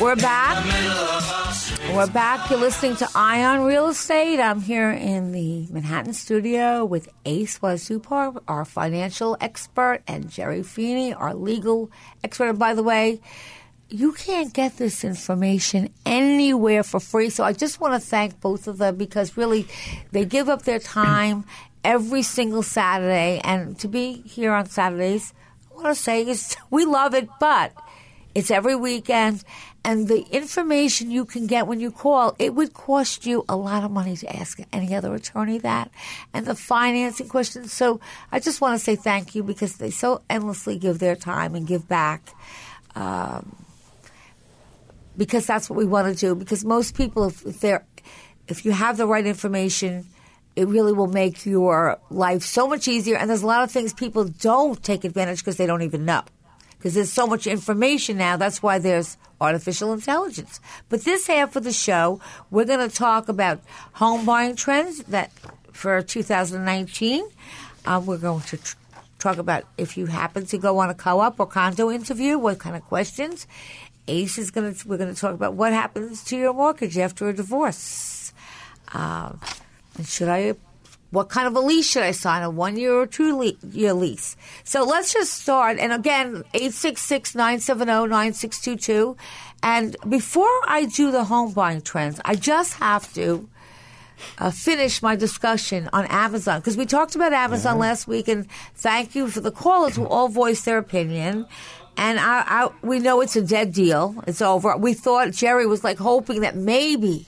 We're back. We're back. You're listening to Eye on Real Estate. I'm here in the Manhattan studio with Ace Wazupar, our financial expert, and Jerry Feeney, our legal expert. And by the way, you can't get this information anywhere for free. So I just want to thank both of them because really they give up their time every single Saturday. And to be here on Saturdays, want to say is we love it, but it's every weekend. And the information you can get when you call, it would cost you a lot of money to ask any other attorney that. And the financing questions. So I just want to say thank you because they so endlessly give their time and give back. Um, because that's what we want to do. Because most people, if, if they're, if you have the right information, it really will make your life so much easier. And there's a lot of things people don't take advantage because they don't even know. Because there's so much information now. That's why there's artificial intelligence. But this half of the show, we're going to talk about home buying trends that for 2019. Uh, we're going to tr- talk about if you happen to go on a co-op or condo interview, what kind of questions. Ace is going to. We're going to talk about what happens to your mortgage after a divorce. Uh, and should I? What kind of a lease should I sign? A one year or two le- year lease? So let's just start. And again, 866 970 9622. And before I do the home buying trends, I just have to uh, finish my discussion on Amazon because we talked about Amazon last week. And thank you for the callers who all voiced their opinion. And I, I, we know it's a dead deal. It's over. We thought Jerry was like hoping that maybe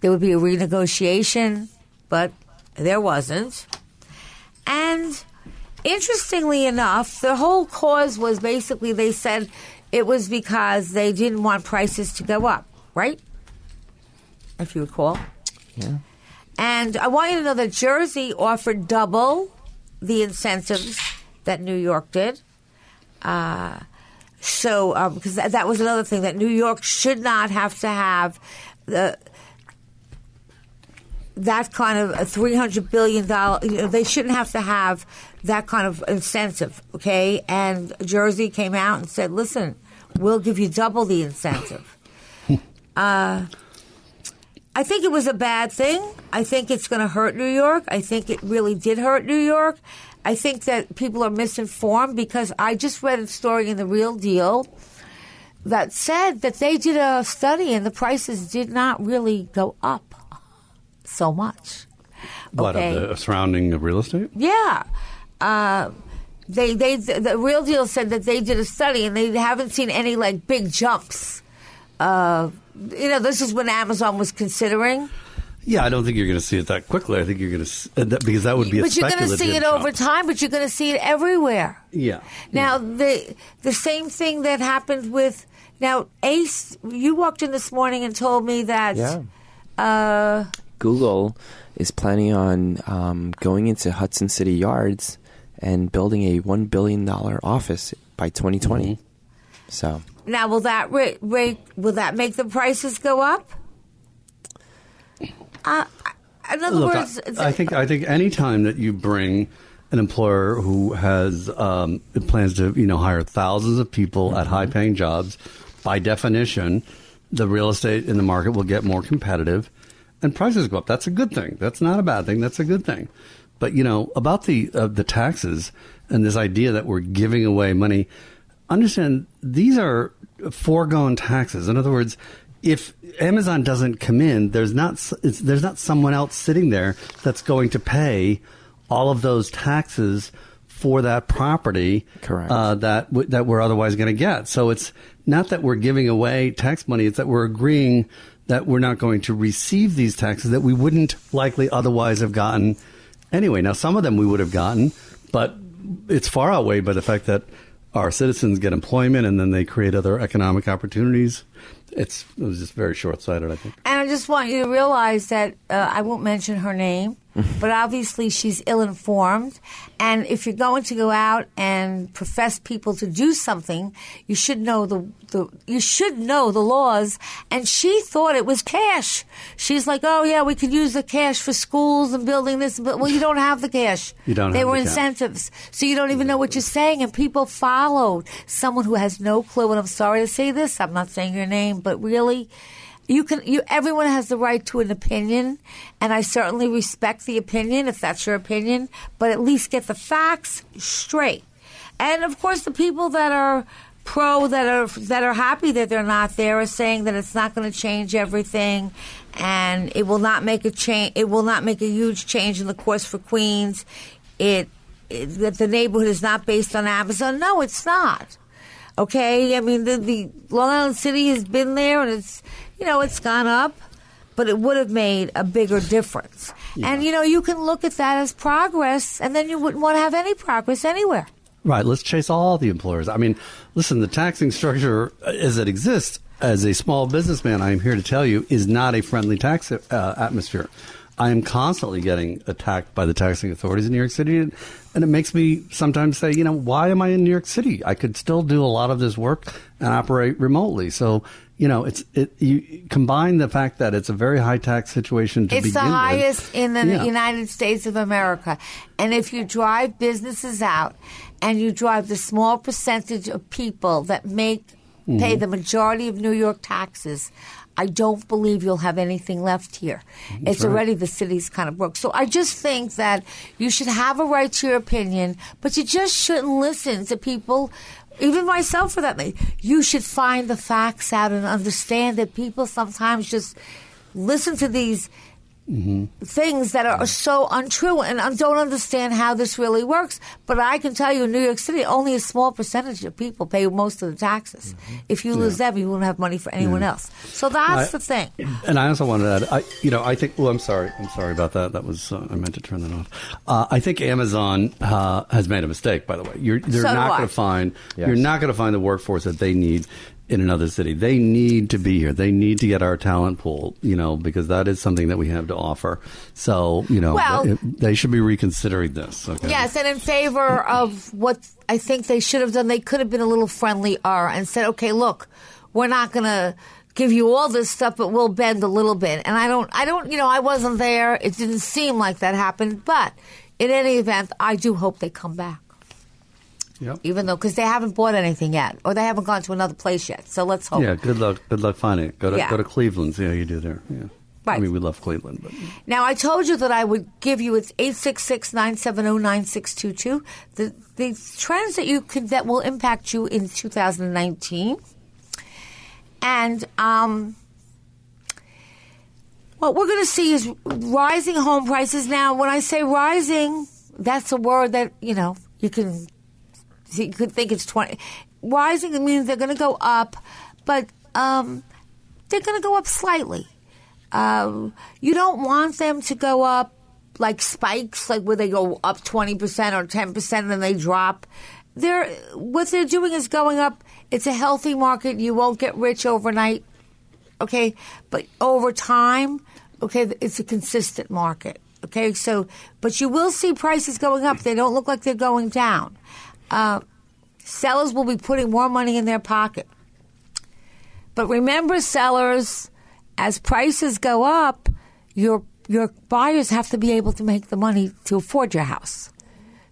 there would be a renegotiation, but there wasn't. And interestingly enough, the whole cause was basically they said it was because they didn't want prices to go up, right? If you recall. Yeah. And I want you to know that Jersey offered double the incentives that New York did. Uh, so, because that, that was another thing that New York should not have to have the that kind of a three hundred billion dollar. You know, they shouldn't have to have that kind of incentive. Okay, and Jersey came out and said, "Listen, we'll give you double the incentive." uh, I think it was a bad thing. I think it's going to hurt New York. I think it really did hurt New York. I think that people are misinformed because I just read a story in the Real Deal that said that they did a study and the prices did not really go up so much. What Okay. of the surrounding of real estate? Yeah. Uh, they they the real deal said that they did a study and they haven't seen any like big jumps. Uh, you know, this is when Amazon was considering, Yeah, I don't think you're going to see it that quickly. I think you're going to that, because that would be a but you're going to see it jump. over time. But you're going to see it everywhere. Yeah. Now the the same thing that happened with now Ace. You walked in this morning and told me that. Yeah. Uh, Google is planning on um, going into Hudson City Yards and building a one billion dollar office by 2020. So now will that rate, rate will that make the prices go up? Uh, in other Look, words, I, I think I think any time that you bring an employer who has um, plans to you know hire thousands of people at high paying jobs, by definition, the real estate in the market will get more competitive, and prices go up. That's a good thing. That's not a bad thing. That's a good thing. But you know about the uh, the taxes and this idea that we're giving away money. Understand these are foregone taxes. In other words, if Amazon doesn't come in, there's not there's not someone else sitting there that's going to pay all of those taxes for that property Correct. Uh, that w- that we're otherwise going to get. So it's not that we're giving away tax money; it's that we're agreeing that we're not going to receive these taxes that we wouldn't likely otherwise have gotten anyway. Now, some of them we would have gotten, but it's far outweighed by the fact that our citizens get employment and then they create other economic opportunities. It's it was just very short sighted, I think. And I just want you to realize that uh, I won't mention her name, but obviously she's ill informed. And if you're going to go out and profess people to do something, you should know the, the you should know the laws. And she thought it was cash. She's like, oh yeah, we could use the cash for schools and building this, but well, you don't have the cash. You don't They have were the cash. incentives, so you don't even know what you're saying. And people followed someone who has no clue. And I'm sorry to say this, I'm not saying your name, but really you can you everyone has the right to an opinion and i certainly respect the opinion if that's your opinion but at least get the facts straight. And of course the people that are pro that are that are happy that they're not there are saying that it's not going to change everything and it will not make a change it will not make a huge change in the course for queens. It, it that the neighborhood is not based on amazon. No it's not. Okay, I mean the, the Long Island City has been there, and it's you know it's gone up, but it would have made a bigger difference. And you know you can look at that as progress, and then you wouldn't want to have any progress anywhere. Right. Let's chase all the employers. I mean, listen, the taxing structure as it exists, as a small businessman, I am here to tell you, is not a friendly tax uh, atmosphere. I am constantly getting attacked by the taxing authorities in New York City, and, and it makes me sometimes say, you know, why am I in New York City? I could still do a lot of this work and operate remotely. So, you know, it's it. You combine the fact that it's a very high tax situation to It's the begin with. highest in the Yeah. United States of America. And if you drive businesses out and you drive the small percentage of people that make Mm-hmm. pay the majority of New York taxes, I don't believe you'll have anything left here. it's right. already the city's kind of broke. So I just think that you should have a right to your opinion, but you just shouldn't listen to people even myself for that. You should find the facts out and understand that people sometimes just listen to these things that are so untrue and I don't understand how this really works. But I can tell you in New York City, only a small percentage of people pay most of the taxes. If you lose them, you won't have money for anyone else. So that's I- the thing. And I also wanted to add, I, you know, I think. Oh, I'm sorry. I'm sorry about that. That was uh, I meant to turn that off. Uh, I think Amazon uh, has made a mistake. By the way, you're they're So not going to find Yes. you're not going to find the workforce that they need in another city. They need to be here. They need to get our talent pool. You know, because that is something that we have to offer. So you know, Well- they, they should be reconsidering this. Okay. Yes, and in favor of what I think they should have done, they could have been a little friendlier uh, and said, "Okay, look, we're not going to give you all this stuff, but we'll bend a little bit." And I don't, I don't, you know, I wasn't there. It didn't seem like that happened, but in any event, I do hope they come back. Yep. Even though, because they haven't bought anything yet, or they haven't gone to another place yet. So let's hope. Yeah. Good luck. Good luck finding it. Go to Yeah. go to Cleveland. See how you do there. Yeah. Right. I mean, we love Cleveland, but Now, I told you that I would give you it's 866-970-9622. The the trends that you could that will impact you in 2019. And um what we're going to see is rising home prices. Now, when I say rising, that's a word that, you know, you can you could think it's 20 rising means they're going to go up, but um they're going to go up slightly um, you don't want them to go up like spikes, like where they go up 20% or 10% and then they drop. They're, what they're doing is going up. It's a healthy market. You won't get rich overnight. Okay. But over time, okay, it's a consistent market. Okay. So, but you will see prices going up. They don't look like they're going down. Uh, sellers will be putting more money in their pocket. But remember, sellers, as prices go up, your your buyers have to be able to make the money to afford your house.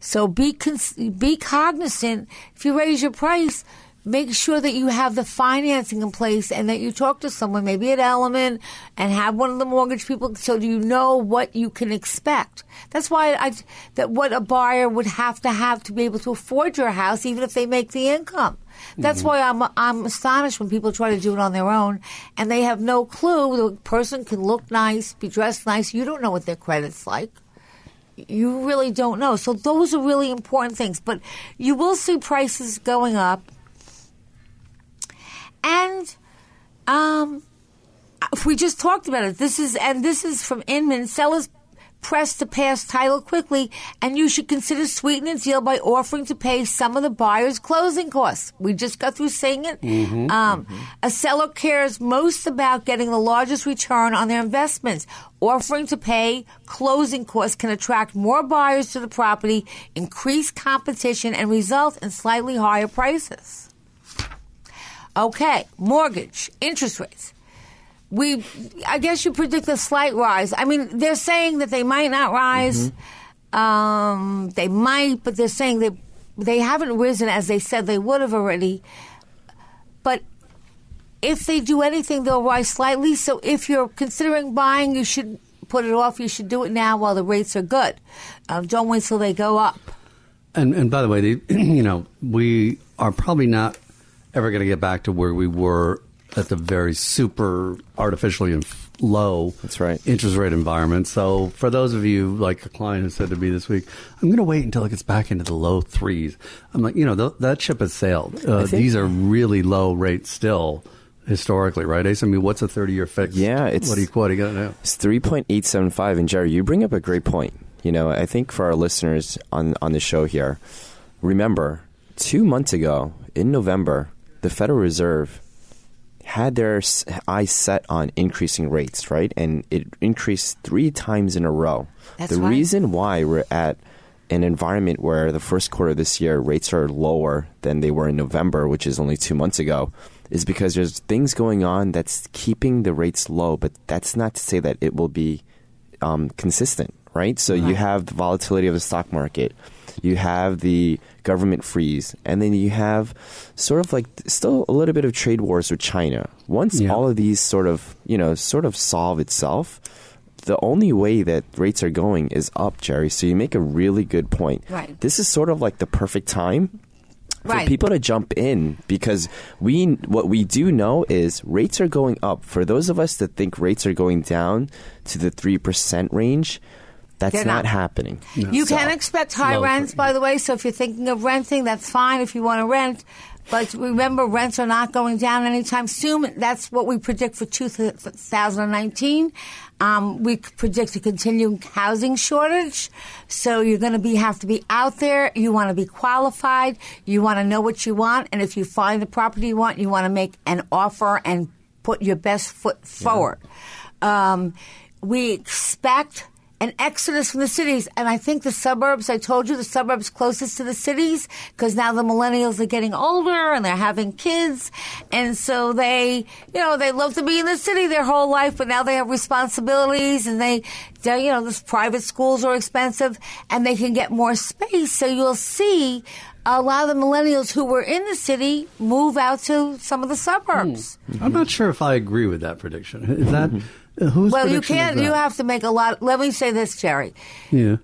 So be cons- be cognizant. If you raise your price, make sure that you have the financing in place and that you talk to someone, maybe at Elliman, and have one of the mortgage people so you know what you can expect. That's why I that what a buyer would have to have to be able to afford your house, even if they make the income. That's Mm-hmm. why I'm I'm astonished when people try to do it on their own and they have no clue. The person can look nice, be dressed nice. You don't know what their credit's like you really don't know. So those are really important things. But you will see prices going up. And um, we just talked about it. This is and this is from Inman. Sellers press to pass title quickly, and you should consider sweetening the deal by offering to pay some of the buyer's closing costs. We just got through saying it. Um, A seller cares most about getting the largest return on their investments. Offering to pay closing costs can attract more buyers to the property, increase competition, and result in slightly higher prices. Okay, mortgage, interest rates. We, I guess you predict a slight rise. I mean, they're saying that they might not rise. Um, they might, but they're saying they they haven't risen as they said they would have already. But if they do anything, they'll rise slightly. So if you're considering buying, you should put it off. You should do it now while the rates are good. Um, don't wait till they go up. And and by the way, they, you know, we are probably not ever going to get back to where we were at the very super artificially inf- low That's right. interest rate environment. So for those of you like a client who said to me this week, I'm going to wait until it gets back into the low threes. I'm like, you know, th- that ship has sailed. Uh, think- these are really low rates still. Historically, right, Ace? I mean, what's a thirty-year fix? Yeah, it's- what do you got to know. It's three point eight seven five. And Jerry, you bring up a great point. You know, I think for our listeners on on the show here, remember two months ago in November, the Federal Reserve had their eyes set on increasing rates, right? And it increased three times in a row. That's the right. reason why we're at an environment where the first quarter of this year rates are lower than they were in November, which is only two months ago, is because there's things going on that's keeping the rates low, but that's not to say that it will be um, consistent, right? So you have the volatility of the stock market, you have the government freeze, and then you have sort of like still a little bit of trade wars with China. Once Yeah. all of these sort of you know sort of solve itself, the only way that rates are going is up, Jerry. So you make a really good point. Right. This is sort of like the perfect time for Right. people to jump in because we what we do know is rates are going up. For those of us that think rates are going down to the three percent range, that's They're not, not. happening. You So- can expect high Low rents, for- by the way. So if you're thinking of renting, that's fine if you want to rent. But remember, rents are not going down anytime soon. That's what we predict for 2019. Um, we predict a continuing housing shortage. So you're going to be have to be out there. You want to be qualified. You want to know what you want. And if you find the property you want, you want to make an offer and put your best foot forward. Um, we expect an exodus from the cities. And I think the suburbs, I told you, the suburbs closest to the cities, because now the millennials are getting older and they're having kids. And so they, you know, they love to be in the city their whole life, but now they have responsibilities and they, they you know, the private schools are expensive and they can get more space. So you'll see a lot of the millennials who were in the city move out to some of the suburbs. Hmm. I'm not sure if I agree with that prediction. Is that mm-hmm. Uh, whose? Well, you can't, you have to make a lot. Let me say this, Jerry. Yeah.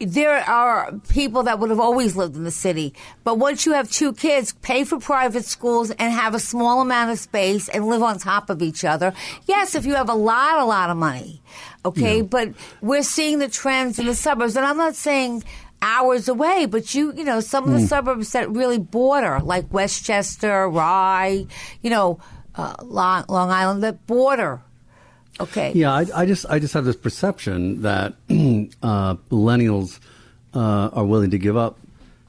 there are people that would have always lived in the city, but once you have two kids, pay for private schools and have a small amount of space and live on top of each other. Yes, if you have a lot, a lot of money, okay, but we're seeing the trends in the suburbs, and I'm not saying hours away, but you, you know, some of the suburbs that really border, like Westchester, Rye, you know, uh, Long, Long Island, that border. Okay. Yeah, I, I just I just have this perception that uh, millennials uh, are willing to give up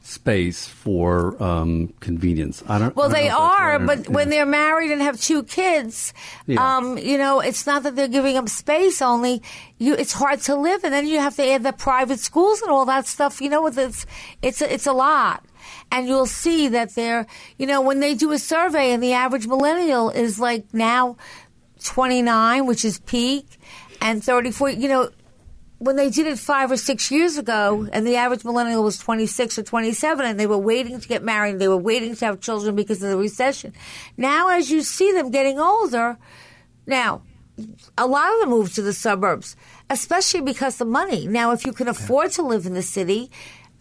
space for um, convenience. I don't. Well, I don't they are, but not. when they're married and have two kids, Yeah. um, you know, it's not that they're giving up space. Only you, it's hard to live, and then you have to add the private schools and all that stuff. You know, it's it's a, it's a lot. And you'll see that they're, you know, when they do a survey, and the average millennial is like now 29, which is peak, and 34. You know, when they did it five or six years ago, and the average millennial was 26 or 27, and they were waiting to get married, they were waiting to have children because of the recession. Now, as you see them getting older, now, a lot of them move to the suburbs, especially because of money. Now, if you can afford to live in the city,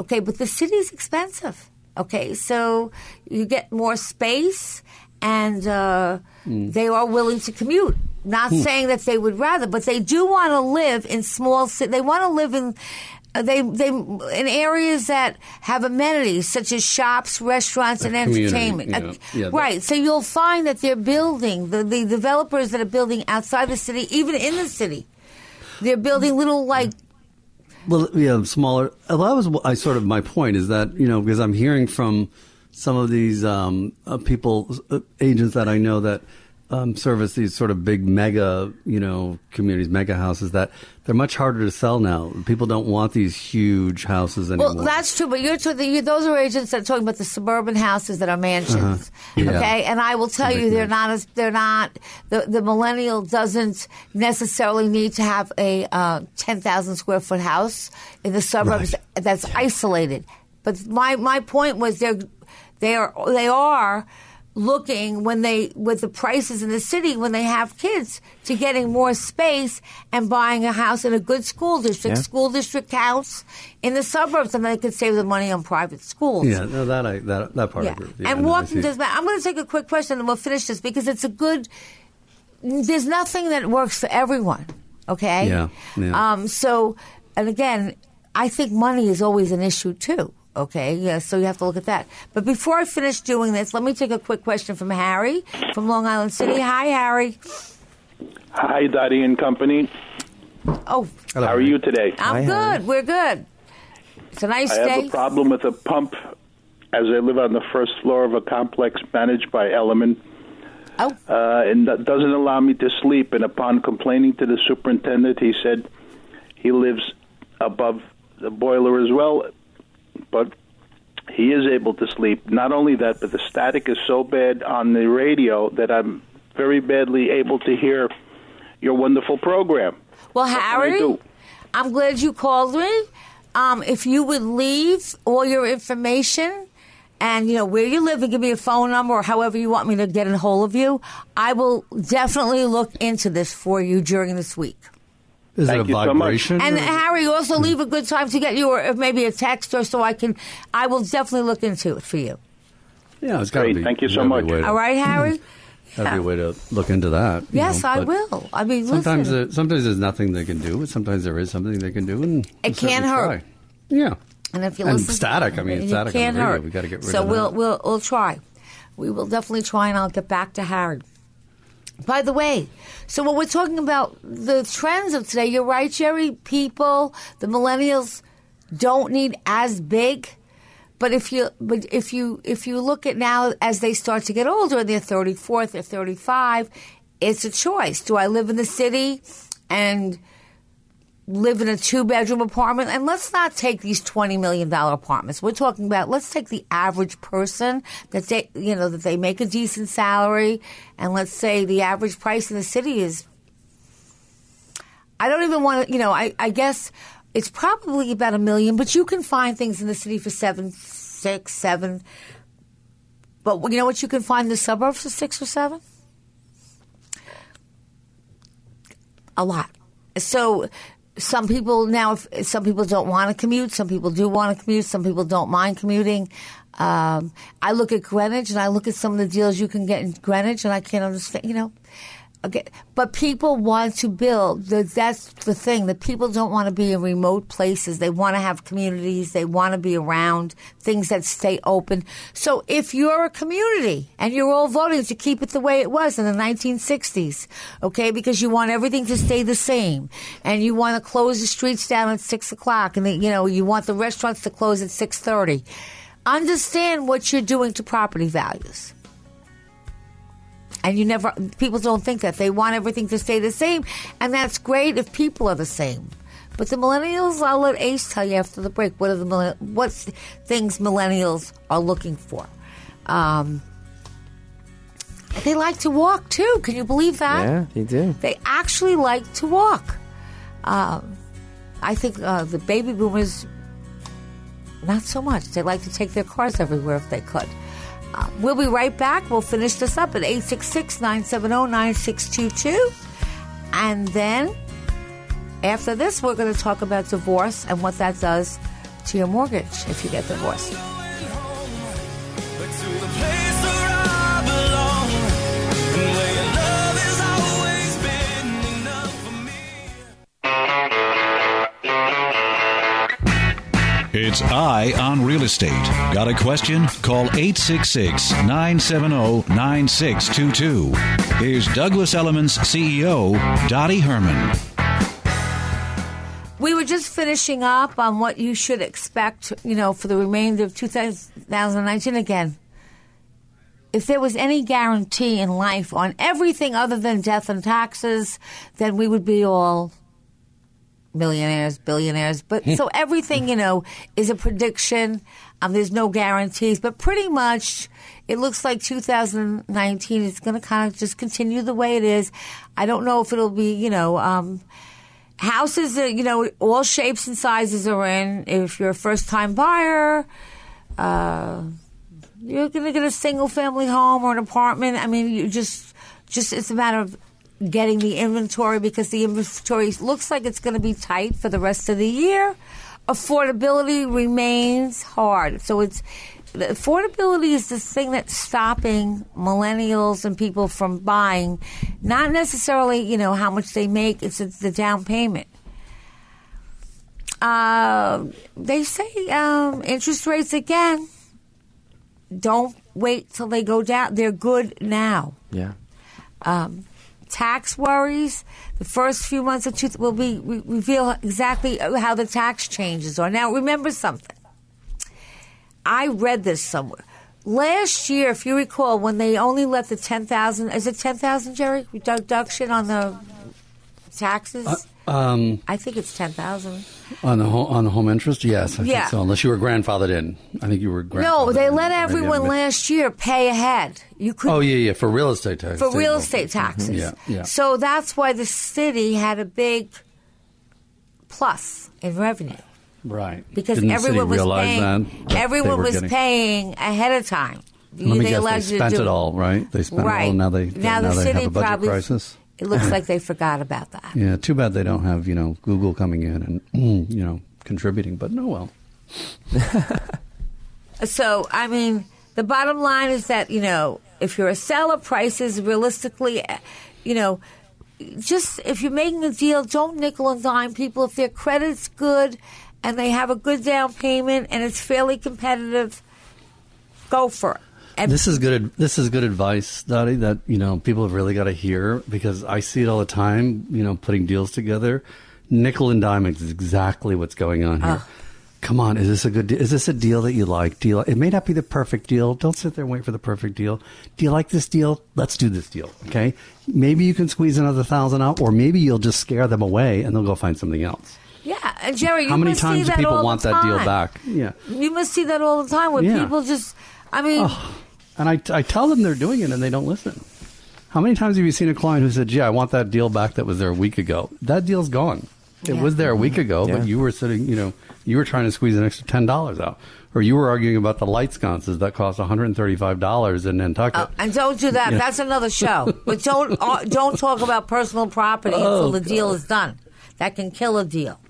okay, but the city is expensive. Okay, so you get more space, and uh, they are willing to commute. Not saying that they would rather, but they do want to live in small. ci- They want to live in. uh, They they in areas that have amenities such as shops, restaurants, and entertainment. yeah. Yeah, right. So you'll find that they're building the, the developers that are building outside the city, even in the city. They're building little like Well, yeah, smaller. Well, that was I sort of my point is that you know because I'm hearing from some of these um, uh, people, uh, agents that I know that um, service these sort of big mega, you know, communities, mega houses that they're much harder to sell now. People don't want these huge houses anymore. Well, that's true, but you're, talking, you those are agents that are talking about the suburban houses that are mansions. Uh-huh. Yeah. Okay, and I will tell you, they're not as they're not the the millennial doesn't necessarily need to have a uh, ten thousand square foot house in the suburbs that's isolated. But my my point was they're they are they are looking when they with the prices in the city when they have kids to getting more space and buying a house in a good school district. Yeah. School district counts in the suburbs, and they could save the money on private schools. yeah, no, that I that that part I Yeah. agree with. and I know, I walking does matter. I'm going to take a quick question and we'll finish this because it's a good. There's nothing that works for everyone. Okay. Yeah, yeah. Um. So, and again, I think money is always an issue too. Okay. Yeah. So you have to look at that. But before I finish doing this, let me take a quick question from Harry from Long Island City. Hi, Harry. Hi, Dottie and Company. Oh, Hello, How are you today? I'm Hi, good. Harry. We're good. It's a nice I day. have a problem with a pump as I live on the first floor of a complex managed by Elliman. Oh. Uh, and that doesn't allow me to sleep. And upon complaining to the superintendent, he said he lives above the boiler as well, but he is able to sleep. Not only that, but the static is so bad on the radio that I'm very badly able to hear your wonderful program. Well, I Harry. I'm glad you called me. Um, if you would leave all your information and you know where you live and give me a phone number or however you want me to get in hold of you, I will definitely look into this for you during this week. Is Thank it you a so much. And Harry, also leave a good time to get you, or maybe a text, or so I can. I will definitely look into it for you. yeah, it's got to Great. be. Thank you so gotta be a much. to- All right, Harry. Gotta be a way to look into that. Yes, know, I will. I mean, Sometimes, listen. uh, sometimes there's nothing they can do, but sometimes there is something they can do, and It can't hurt. try. Yeah, And if you And listen, static, I mean, it static on the can't radio, hurt. we gotta get rid so of we'll we'll we'll try. We will definitely try, and I'll get back to Harry. By the way, so when we're talking about the trends of today, you're right, Jerry. People, the millennials, don't need as big. But if you but if you if you look at now as they start to get older, they're 34, they're 35, it's a choice. Do I live in the city and live in a two bedroom apartment and let's not take these 20 million dollar apartments. We're talking about let's take the average person that they you know that they make a decent salary and let's say the average price in the city is i don't even want to you know i, I guess it's probably about a million but you can find things in the city for seven six seven. But you know what you can find in the suburbs for six or seven? A lot. So some people now, if, some people don't want to commute. Some people do want to commute. Some people don't mind commuting. Um, I look at Greenwich and I look at some of the deals you can get in Greenwich, and I can't understand. You know, okay, but people want to build. That's the thing. The people don't want to be in remote places. They want to have communities. They want to be around things that stay open. So if you're a community and you're all voting to keep it the way it was in the 1960s, okay, because you want everything to stay the same, and you want to close the streets down at six o'clock, and the, you know you want the restaurants to close at six thirty. Understand what you're doing to property values. And you never, people don't think that. They want everything to stay the same. And that's great if people are the same. But the millennials, I'll let Ace tell you after the break what are the what things millennials are looking for. Um, they like to walk too. Can you believe that? Yeah, they do. They actually like to walk. Um, I think uh, the baby boomers, not so much. They like to take their cars everywhere if they could. Uh, we'll be right back. We'll finish this up at 866 970 9622. And then after this, we're going to talk about divorce and what that does to your mortgage if you get divorced. It's Eye on Real Estate. Got a question? Call 866 970 9622. Here's Douglas Elliman's CEO, Dottie Herman. We were just finishing up on what you should expect, you know, for the remainder of 2019. Again, if there was any guarantee in life on everything other than death and taxes, then we would be all millionaires, billionaires. But so everything, you know, is a prediction. Um, there's no guarantees, but pretty much it looks like 2019 is going to kind of just continue the way it is. I don't know if it'll be, you know, um, houses, are, you know, all shapes and sizes are in. If you're a first time buyer, uh, you're going to get a single family home or an apartment. I mean, you just, just it's a matter of getting the inventory because the inventory looks like it's going to be tight for the rest of the year. Affordability remains hard. So it's affordability is the thing that's stopping millennials and people from buying, not necessarily, you know, how much they make, it's the down payment. Uh, they say um, interest rates again. Don't wait till they go down. They're good now. Yeah. Um, tax worries. The first few months of two will be re- reveal exactly how the tax changes are. Now, remember something. I read this somewhere. Last year, if you recall, when they only let the ten thousand, is it ten thousand, Jerry, reduction on the taxes? Uh, um, I think it's ten thousand. On the home, on the home interest, yes, I Yeah. think so. Unless you were grandfathered in, I think you were. Grandfathered No, they let everyone last year pay ahead. You could Oh yeah, yeah, for real estate taxes. for real estate taxes. Yeah, yeah. So that's why the city had a big plus in revenue right. because Didn't the everyone was paying. that? That everyone was getting- paying ahead of time. Let me They guess, they spent do- it all, right? They spent right it all. Now they now, the they city have a budget probably crisis. It looks like they forgot about that. Yeah, too bad they don't have you know Google coming in and you know contributing. But no, well, So, I mean, the bottom line is that, you know, if you're a seller, prices realistically, uh, you know, just if you're making a deal, don't nickel and dime people. If their credit's good and they have a good down payment and it's fairly competitive, go for it. This is good. This is good advice, Dottie. That you know people have really got to hear because I see it all the time. You know, putting deals together, nickel and dime is exactly what's going on here. Come on, is this a good? de- Is this a deal that you like? Deal. It may not be the perfect deal. Don't sit there and wait for the perfect deal. Do you like this deal? Let's do this deal. Okay. Maybe you can squeeze another thousand out, or maybe you'll just scare them away and they'll go find something else. yeah, and Jerry, you How many times do people want that deal back? Yeah. You must see that all the time where Yeah. people just, I mean, And I, I tell them they're doing it and they don't listen. How many times have you seen a client who said, "Yeah, I want that deal back that was there a week ago"? That deal's gone. It Yeah. was there a week ago, Yeah. but you were sitting, you know, you were trying to squeeze an extra ten dollars out, or you were arguing about the light sconces that cost one hundred and thirty-five dollars in Nantucket. Oh, and don't do that. Yeah. That's another show. But don't uh, don't talk about personal property Oh, until the deal is done. That can kill a deal.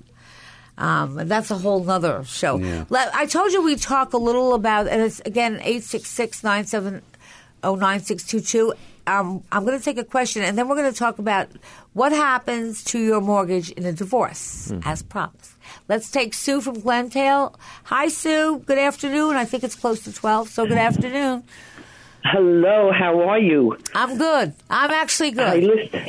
Um, and that's a whole nother show. Yeah. Let, I told you we'd talk a little about, and it's again eight six six nine seven zero nine six two two. Um, I'm going to take a question, and then we're going to talk about what happens to your mortgage in a divorce, as promised. Let's take Sue from Glendale. Hi, Sue. Good afternoon. I think it's close to twelve, so good afternoon. Hello, how are you? I'm good. I'm actually good. I listen.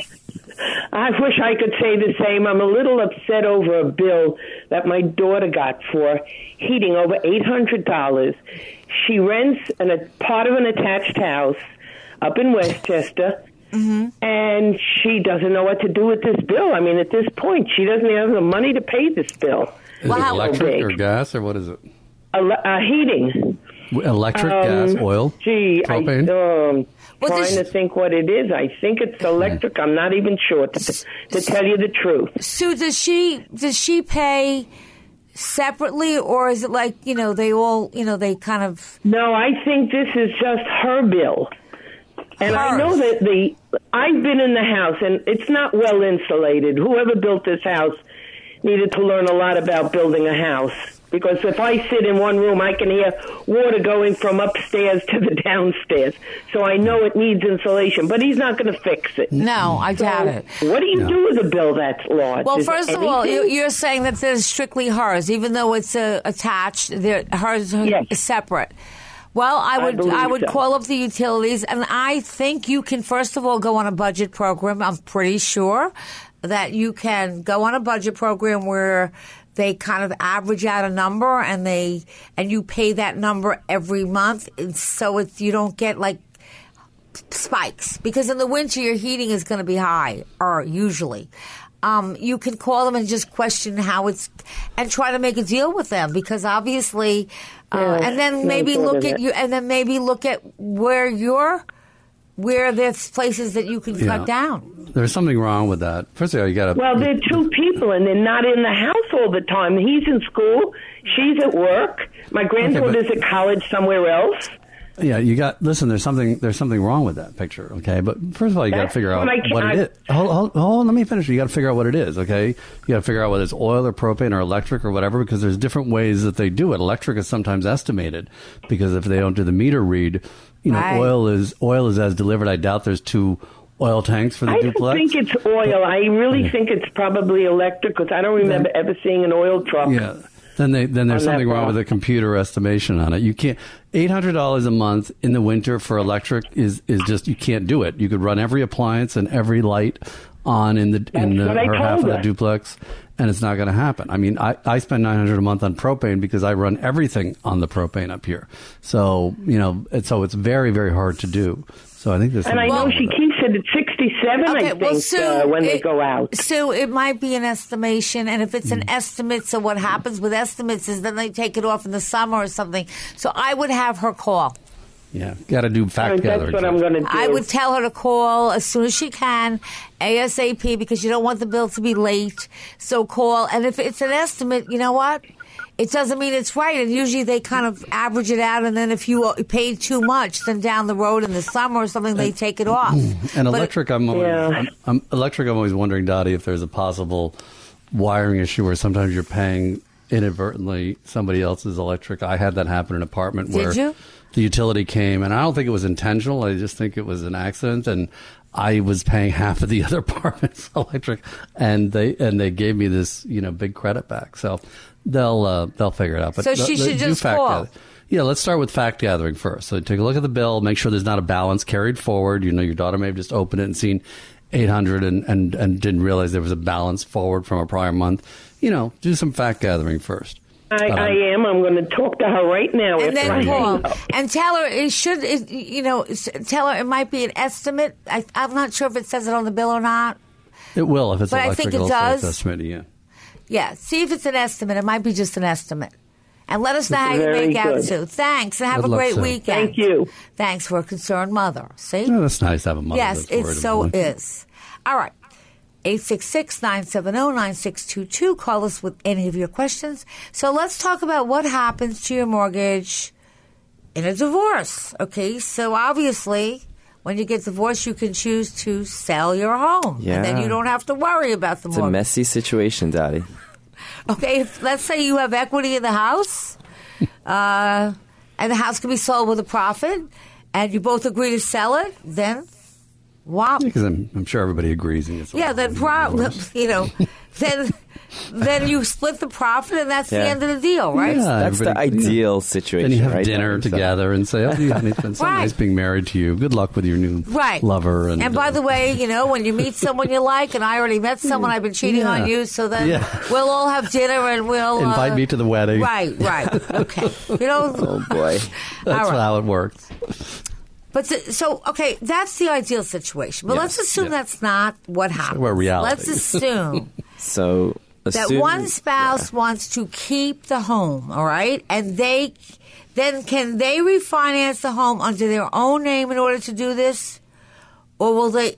I wish I could say the same. I'm a little upset over a bill that my daughter got for heating over eight hundred dollars. She rents an, a part of an attached house up in Westchester, and she doesn't know what to do with this bill. I mean, at this point, she doesn't have the money to pay this bill. is wow. it electric Big. or gas or what is it? A, uh, heating. Electric, gas, oil, Gee, propane. I, um, Well, trying to think what it is. I think it's hmm. electric. I'm not even sure to, to tell you the truth. Sue, does she does she pay separately, or is it like you know they all you know they kind of No, I think this is just her bill. And I know that the I've been in the house and it's not well insulated. Whoever built this house needed to learn a lot about building a house because if I sit in one room I can hear water going from upstairs to the downstairs. So I know it needs insulation, but he's not going to fix it. no? I doubt it. What do you do with a bill that's large? Well, Is first of all, you, anything? you're saying that there's strictly hers, even though it's uh, attached. There, hers Yes. is separate. Well, I would believe I, would so. call up the utilities, and I think you can first of all go on a budget program. I'm pretty sure that you can go on a budget program where they kind of average out a number, and they and you pay that number every month, and so it's you don't get like spikes because in the winter your heating is going to be high or usually. Um, you can call them and just question how it's and try to make a deal with them because obviously uh, Yeah, and then maybe look at you and then maybe look at where you're where there's places that you can Yeah. cut down There's something wrong with that. First of all, you got to. Well, they're two people, and they're not in the house all the time. He's in school, she's at work. My granddaughter's at college somewhere else. Yeah, you got. Listen, there's something. There's something wrong with that picture. Okay, but first of all, you got to figure out what I what it I- Hold, hold, hold on, let me finish. You got to figure out what it is. Okay, you got to figure out whether it's oil or propane or electric or whatever, because there's different ways that they do it. Electric is sometimes estimated because if they don't do the meter read, you know, Right. oil is oil is as delivered. I doubt there's two oil tanks for the I duplex. don't think it's oil. I really think it's probably electric because I don't remember ever seeing an oil truck. Yeah. Then they then there's something wrong with the computer estimation on it. You can't eight hundred dollars a month in the winter for electric is is just you can't do it. You could run every appliance and every light on in the in the her half of the duplex, and it's not going to happen. I mean, I I spend nine hundred a month on propane because I run everything on the propane up here. So you know, and so it's very very hard to do. So I think there's And I know she keeps it at 67, I think, well, Sue, uh, when they go out. Sue, it might be an estimation, and if it's an Mm. estimate, so what happens with estimates is then they take it off in the summer or something. So I would have her call. Yeah, got to do fact That's gathering. what I'm going to do. I would tell her to call as soon as she can, ASAP, because you don't want the bill to be late. So call, and if it's an estimate, you know what? It doesn't mean it's right, and usually they kind of average it out. And then if you uh, paid too much, then down the road in the summer or something, they take it off. And But- electric, I'm, always, Yeah. I'm, I'm electric. I'm always wondering, Dottie, if there's a possible wiring issue where sometimes you're paying inadvertently somebody else's electric. I had that happen in an apartment Did where you? The utility came, and I don't think it was intentional. I just think it was an accident, and I was paying half of the other apartment's electric, and they and they gave me this you know big credit back. So they'll uh, they'll figure it out. But So the- she the- should do just call. yeah, let's start with fact gathering first. So take a look at the bill, make sure there's not a balance carried forward. You know, your daughter may have just opened it and seen 800 and, and, and didn't realize there was a balance forward from a prior month. You know, do some fact gathering first. I, Um, I am. I'm going to talk to her right now. and then call and tell her it should it, you know tell her it might be an estimate I, i'm not sure if it says it on the bill or not It will if it's But I think it does. it's estimated, yeah. yeah see if it's an estimate it might be just an estimate and let us know how you Very make out good. too thanks and have Good a great Sue. weekend Thank you. thanks for a concerned mother see Yeah, that's nice to have a mother. yes that's it so about it. is all right 866-970-9622 call us with any of your questions so let's talk about what happens to your mortgage in a divorce. Okay, so obviously, when you get divorced, you can choose to sell your home, and then you don't have to worry about the mortgage. It's a messy situation, Dottie. Okay, if, let's say you have equity in the house, uh, and the house can be sold with a profit, and you both agree to sell it, then wow, Because I'm, I'm sure everybody agrees. And it's yeah, then pro- you know, then then you split the profit, and that's the end of the deal, right? Yeah, That's the everybody- ideal situation. Then you have right? dinner So- together and say, "Oh, yeah, honey, it's been so Right. nice being married to you. Good luck with your new Right. lover." And, And by uh, the way, you know, when you meet someone you like, and I already met someone, I've been cheating Yeah. on you, so then Yeah. we'll all have dinner and we'll invite uh, me to the wedding. Right, right, okay. You know, Oh boy. That's All right. how it works. But th- so okay, that's the ideal situation. But Yes, let's assume yeah. that's not what happens. about reality. Let's assume So that one spouse wants to keep the home, all right, and they then can they refinance the home under their own name in order to do this, or will they?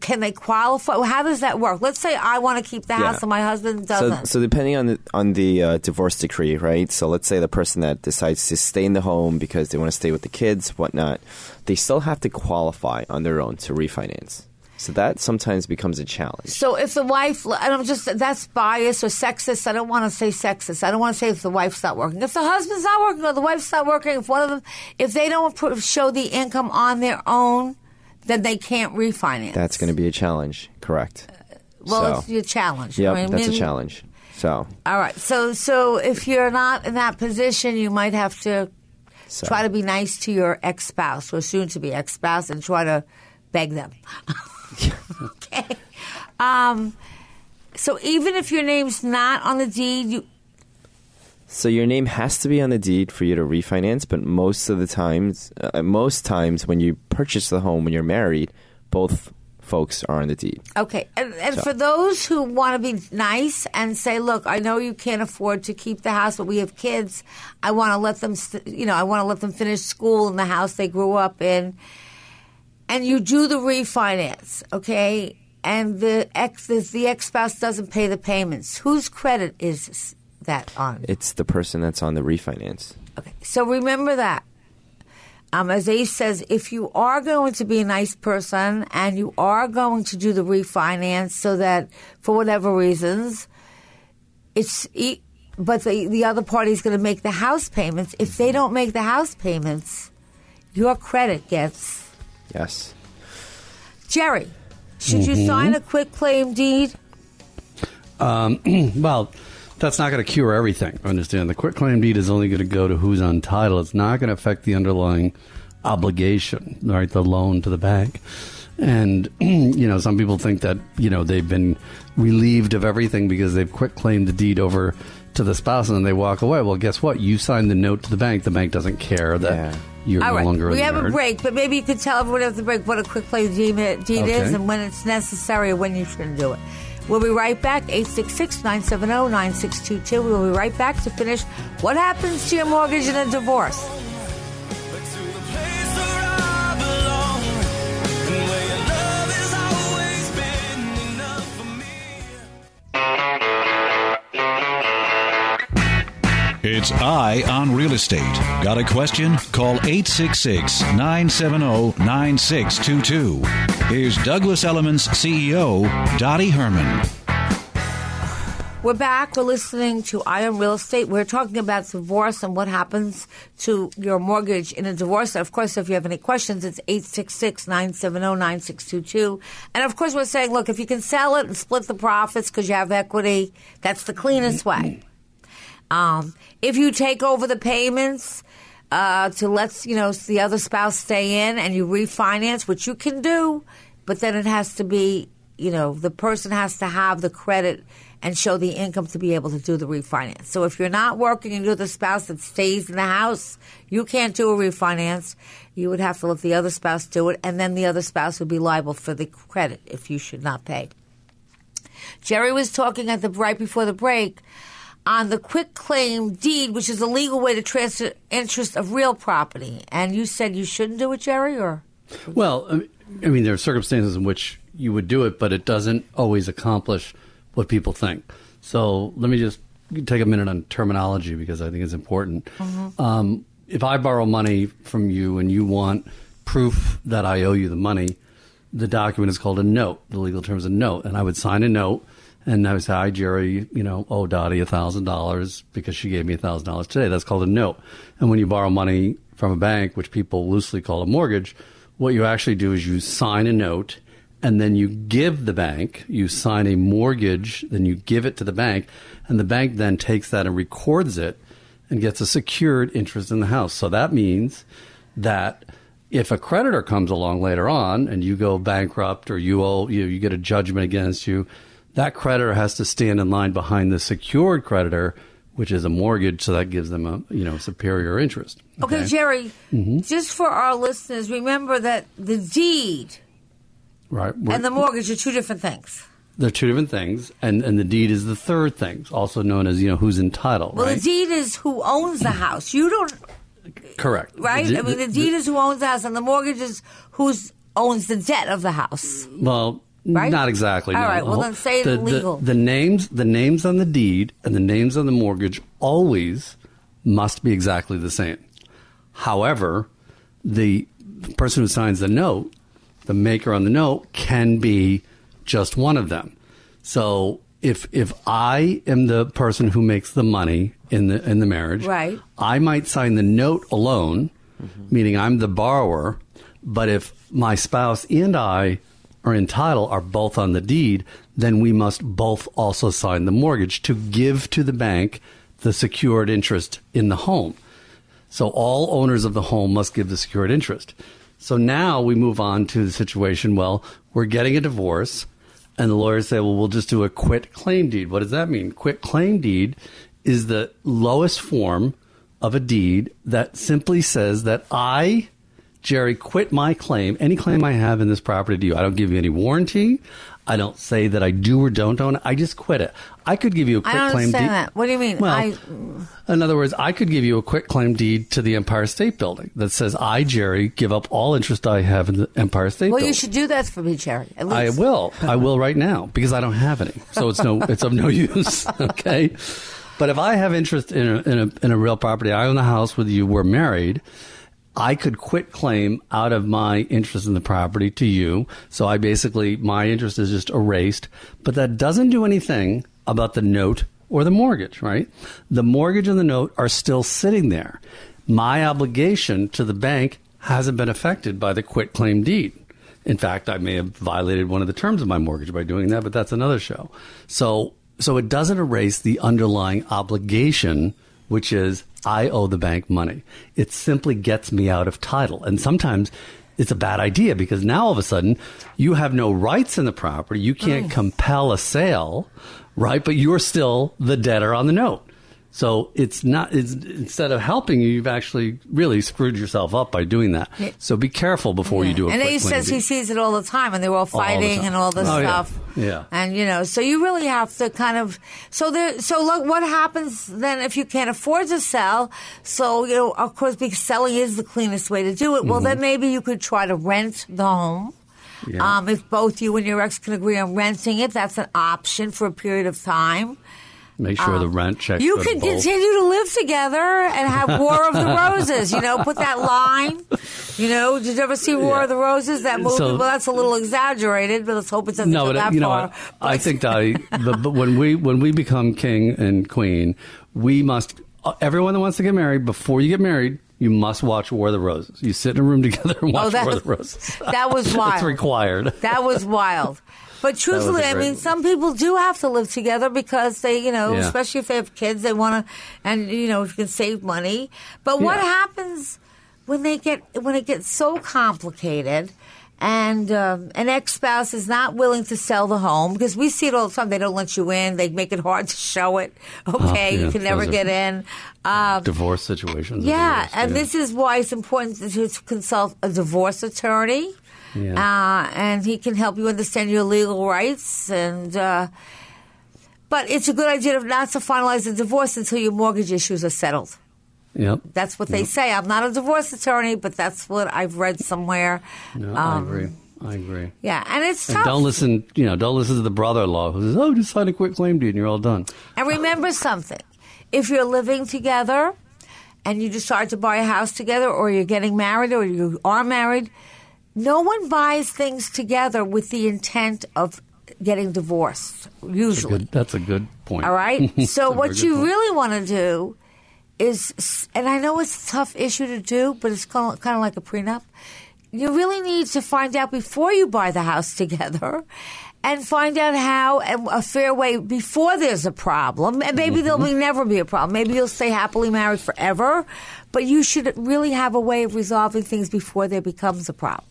Can they qualify? How does that work? Let's say I want to keep the house and my husband doesn't. so depending on the on the uh, divorce decree, right? So let's say the person that decides to stay in the home because they want to stay with the kids, whatnot, they still have to qualify on their own to refinance. So that sometimes becomes a challenge. So if the wife, and I'm just, that's biased or sexist. I don't want to say sexist. I don't want to say if the wife's not working. If the husband's not working or the wife's not working, if one of them, if they don't show the income on their own, then they can't refinance. That's going to be a challenge, correct? Uh, well, so, it's a challenge. Yeah, I mean, that's a challenge. So, All right. So, so if you're not in that position, you might have to so try to be nice to your ex spouse or soon to be ex spouse and try to beg them. okay. Um, so even if your name's not on the deed, you So your name has to be on the deed for you to refinance, but most of the times, uh, most times when you purchase the home when you're married, both folks are on the deed. okay. And, and So- for those who want to be nice and say, "Look, I know you can't afford to keep the house, but we have kids. I want to let them, st- you know, I want to let them finish school in the house they grew up in." And you do the refinance, okay? And the ex, the, the ex spouse doesn't pay the payments. Whose credit is that on? It's the person that's on the refinance. Okay, so remember that. Um, as Ace says, if you are going to be a nice person and you are going to do the refinance so that for whatever reasons, it's, e- but the, the other party is going to make the house payments. If they don't make the house payments, your credit gets. Yes. Jerry, should you sign a quick claim deed? Um, well, that's not going to cure everything. Understand? The quick claim deed is only going to go to who's on title. It's not going to affect the underlying obligation, right? The loan to the bank. And you know, some people think that you know they've been relieved of everything because they've quick claimed the deed over to the spouse, and then they walk away. Well, guess what? You signed the note to the bank. The bank doesn't care that Yeah. you're All no right, longer. we in the have a break, but maybe you could tell everyone at the break what a quick claim deed, deed Okay. is and when it's necessary or when you shouldn't do it. We'll be right back, 866-970-9622. We'll be right back to finish what happens to your mortgage in a divorce. It's Eye on Real Estate. Got a question? Call 866 970 9622. Here's Douglas Elliman's CEO, Dottie Herman. We're back. We're listening to Eye on Real Estate. We're talking about divorce and what happens to your mortgage in a divorce. Of course, if you have any questions, it's 866-970-9622. And of course, we're saying, look, if you can sell it and split the profits because you have equity, that's the cleanest way. Um, if you take over the payments uh, to let you know the other spouse stay in and you refinance, which you can do, but then it has to be you know the person has to have the credit and show the income to be able to do the refinance. So if you're not working and you're the spouse that stays in the house, you can't do a refinance. You would have to let the other spouse do it, and then the other spouse would be liable for the credit if you should not pay. Jerry was talking at the right before the break on the quick claim deed, which is a legal way to transfer interest of real property. And you said you shouldn't do it, Jerry, or Well, I mean- there are circumstances in which you would do it, but it doesn't always accomplish what people think. So let me just take a minute on terminology because I think it's important. Um, if I borrow money from you and you want proof that I owe you the money, the document is called a note. The legal term is a note, and I would sign a note. And I would say, "Hi, Jerry. You know, owe Dottie a thousand dollars because she gave me a thousand dollars today." That's called a note. And when you borrow money from a bank, which people loosely call a mortgage, what you actually do is you sign a note, and then you give the bank. You sign a mortgage, then you give it to the bank, and the bank then takes that and records it, and gets a secured interest in the house. So that means that if a creditor comes along later on and you go bankrupt or you owe you, you get a judgment against you, that creditor has to stand in line behind the secured creditor, which is a mortgage, so that gives them a you know superior interest. okay, Jerry. Mm-hmm. Just for our listeners, remember that the deed Right. and the mortgage are two different things. They're two different things, and, and the deed is the third thing, also known as you know who's entitled. Well, right? the deed is who owns the house. You don't. Correct. right? The- I mean, the deed is who owns the house, and the mortgage is who owns the debt of the house. Well, Right? not exactly. All no. right, well, then oh, say the, legal. The, the names, the names on the deed and the names on the mortgage always must be exactly the same. However, the person who signs the note, the maker on the note, can be just one of them. So if if I am the person who makes the money in the in the marriage, Right. I might sign the note alone, mm-hmm. meaning I'm the borrower. But if my spouse and I are in title, are both on the deed, then we must both also sign the mortgage to give to the bank the secured interest in the home. So all owners of the home must give the secured interest. So now we move on to the situation. Well, we're getting a divorce, and the lawyers say, well, we'll just do a quit claim deed. What does that mean? Quit claim deed is the lowest form of a deed that simply says that I, Jerry, quit my claim, any claim I have in this property to you. I don't give you any warranty. I don't say that I do or don't own it. I just quit it. I could give you a I quit don't claim understand deed. that. What do you mean? Well, I, in other words, I could give you a quick claim deed to the Empire State Building that says I, Jerry, give up all interest I have in the Empire State well, Building. you should do that for me, Jerry. At least. I will. I will right now because I don't have any. So it's no. It's of no use. Okay. But if I have interest in a, in a in a real property, I own the house with you. We're married. I could quit claim out of my interest in the property to you. So I basically my interest is just erased. But that doesn't do anything about the note or the mortgage, right? The mortgage and the note are still sitting there. My obligation to the bank hasn't been affected by the quit claim deed. In fact, I may have violated one of the terms of my mortgage by doing that, but that's another show. So, so it doesn't erase the underlying obligation, which is I owe the bank money. It simply gets me out of title. And sometimes it's a bad idea because now all of a sudden you have no rights in the property. You can't mm. compel a sale, right? But you're still the debtor on the note. So it's not, it's, instead of helping you, you've actually really screwed yourself up by doing that. Yeah. So be careful before you do a and he says he sees it all the time, and they're all the fighting time. and all this Oh, stuff. Yeah. And you know, so you really have to kind of. So there. So look, what happens then if you can't afford to sell? So you know, of course, because selling is the cleanest way to do it. Well, then maybe you could try to rent the home. Mm-hmm. Yeah. Um, if both you and your ex can agree on renting it, that's an option for a period of time. Make sure uh, the rent checks. You can continue to live together and have War of the Roses. You know, put that line. You know, did you ever see War Yeah. of the Roses? That movie. So- well, that's a little exaggerated, but let's hope it doesn't No, go but that you know far. what? I think that I, but, but when we when we become king and queen, we must. Everyone that wants to get married, before you get married, you must watch War of the Roses. You sit in a room together and oh, watch Oh, that- War of the Roses. that was wild. required. That was wild. But truthfully, I mean, some people do have to live together because they, you know, Yeah. especially if they have kids, they want to, and you know, if you can save money. But what Yeah. happens when they get when it gets so complicated? And um, an ex spouse is not willing to sell the home because we see it all the time. They don't let you in. They make it hard to show it. Okay, Oh, yeah, you can never get in. Um, Divorce situations. yeah, worst, and yeah. this is why it's important to consult a divorce attorney. Yeah. Uh, and he can help you understand your legal rights. And uh, but it's a good idea not to finalize the divorce until your mortgage issues are settled. Yep. That's what they say. I'm not a divorce attorney, but that's what I've read somewhere. No, I Um, agree. I agree. Yeah, and it's And don't listen. You know, don't listen to the brother-in-law who says, "Oh, just sign a quick claim deed and you're all done." And remember something: if you're living together and you decide to buy a house together, or you're getting married, or you are married, no one buys things together with the intent of getting divorced. Usually, Good. That's a good point. all right. So what you point. really want to do is, and I know it's a tough issue to do, but it's kind of, kind of like a prenup. You really need to find out before you buy the house together. And find out how and a fair way before there's a problem, and maybe there'll Mm-hmm. be never be a problem. Maybe you'll stay happily married forever, but you should really have a way of resolving things before there becomes a problem.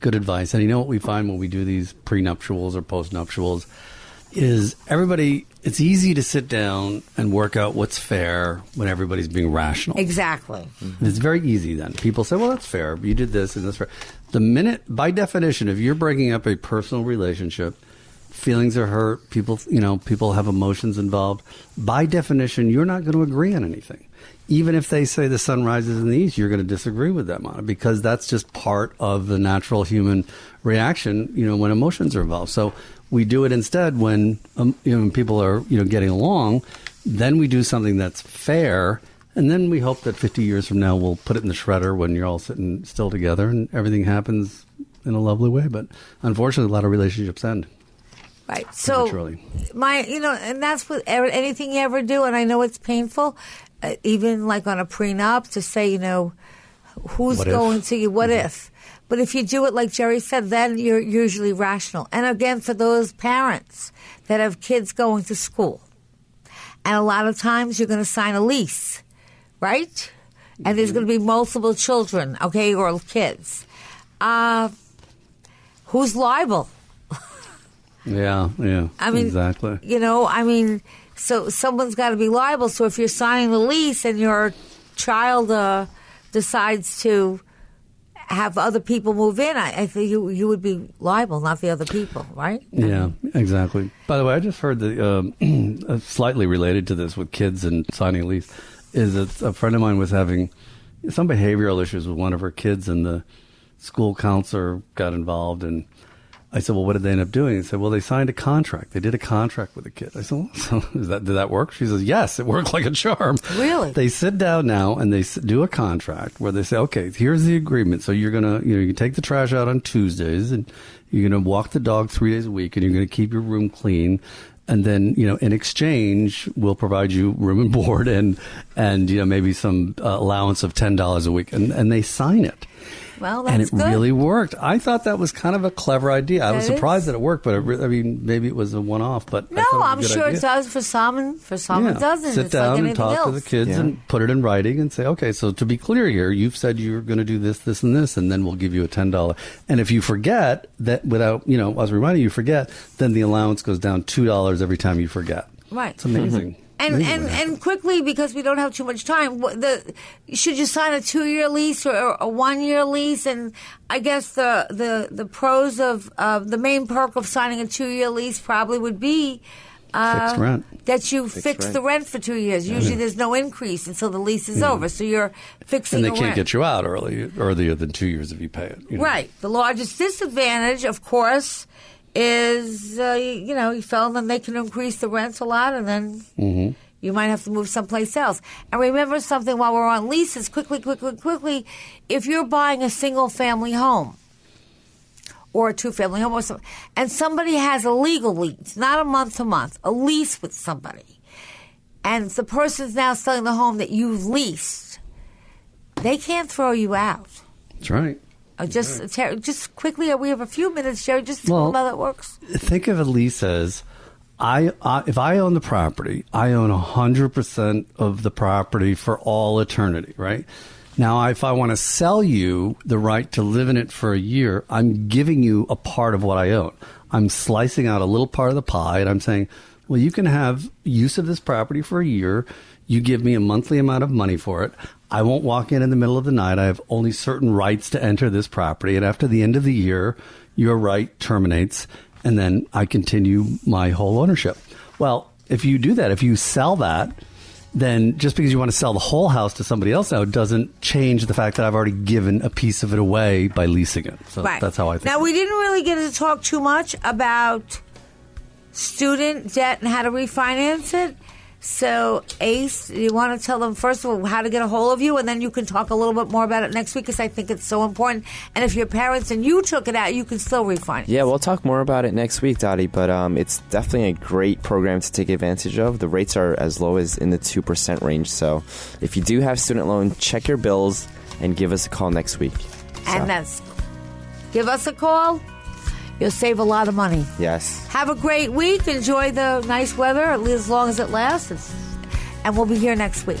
Good advice. And you know what we find when we do these prenuptials or postnuptials is everybody. It's easy to sit down and work out what's fair when everybody's being rational. Exactly. It's very easy then. People say, well, that's fair. You did this and that's Fair. The minute, by definition, if you're breaking up a personal relationship, feelings are hurt, people, you know, people have emotions involved. By definition, you're not going to agree on anything. Even if they say the sun rises in the east, you're going to disagree with them on it because that's just part of the natural human reaction. You know, when emotions are involved. So we do it instead when um, you know when people are you know getting along. Then we do something that's fair, and then we hope that 50 years from now we'll put it in the shredder when you're all sitting still together and everything happens in a lovely way. But unfortunately, a lot of relationships end. Right. So my, you know, and that's what ever, anything you ever do, and I know it's painful, Uh, even like on a prenup to say, you know, who's What if? going to you, what mm-hmm. if? But if you do it like Jerry said, then you're usually rational. And again, for those parents that have kids going to school, and a lot of times you're going to sign a lease, right? And there's mm-hmm. going to be multiple children, okay, or kids. Uh, who's liable? Yeah, yeah. I mean, exactly. You know, I mean, so someone's got to be liable. So if you're signing the lease and your child uh, decides to have other people move in, I, I think you you would be liable, not the other people, right? Yeah, exactly. By the way, I just heard that um, uh, slightly related to this with kids and signing a lease is that a friend of mine was having some behavioral issues with one of her kids, and the school counselor got involved. And I said, "Well, what did they end up doing?" He said, "Well, they signed a contract. They did a contract with the kid." I said, well, "So is that did that work?" She says, "Yes, it worked like a charm." Really? They sit down now and they do a contract where they say, "Okay, here's the agreement. So you're gonna, you know, you can take the trash out on Tuesdays, and you're gonna walk the dog three days a week, and you're gonna keep your room clean." And then, you know, in exchange, we'll provide you room and board and, and you know, maybe some uh, allowance of ten dollars a week, and and they sign it Well, that's and it good. really worked. I thought that was kind of a clever idea. I was That surprised is. that it worked, but it re- I mean, maybe it was a one-off. But no, thought it was a I'm sure idea. it does for some, and for some Yeah. it doesn't. Sit it's down like and talk else. to the kids Yeah. and put it in writing and say, okay, so to be clear here, you've said you're going to do this, this, and this, and then we'll give you a ten dollar. And if you forget that, without you know us reminding you, forget, then the allowance goes down two dollars every time you forget. Right. It's amazing. Mm-hmm. And and and quickly because we don't have too much time. The should you sign a two year lease or, or a one year lease? And I guess the the the pros of uh, the main perk of signing a two year lease probably would be. Uh, Fixed rent. That you fix rent. the rent for two years. Usually, there's no increase until the lease is over. So you're fixing the rent. and they the can't rent. get you out early earlier than two years if you pay it. you know. Right. The largest disadvantage, of course, is uh, you know you fell and then they can increase the rents a lot, and then Mm-hmm. you might have to move someplace else. And remember something while we're on leases, quickly, quickly, quickly. If you're buying a single family home or a two family home, or something, and somebody has a legal lease, not a month to month, a lease with somebody, and the person's now selling the home that you've leased, they can't throw you out. That's right. Uh, just, Terry, just quickly, uh, we have a few minutes, Jerry. Just tell Well- them how that works. think of a lease as I, I if I own the property, I own hundred percent of the property for all eternity, right? Now, if I want to sell you the right to live in it for a year, I'm giving you a part of what I own. I'm slicing out a little part of the pie, and I'm saying, well, you can have use of this property for a year. You give me a monthly amount of money for it. I won't walk in in the middle of the night. I have only certain rights to enter this property. And after the end of the year, your right terminates, and then I continue my whole ownership. Well, if you do that, if you sell that, then just because you want to sell the whole house to somebody else now doesn't change the fact that I've already given a piece of it away by leasing it. So right. that's how I think. Now, we didn't really get to talk too much about student debt and how to refinance it. So, Ace, you want to tell them first of all how to get a hold of you, and then you can talk a little bit more about it next week because I think it's so important. And if your parents and you took it out, you can still refinance. Yeah, we'll talk more about it next week, Dottie. But um, it's definitely a great program to take advantage of. The rates are as low as in the two percent range. So, if you do have student loan, check your bills and give us a call next week. And that's give us a call. You'll save a lot of money. yes. Have a great week. Enjoy the nice weather, at least as long as it lasts. And we'll be here next week.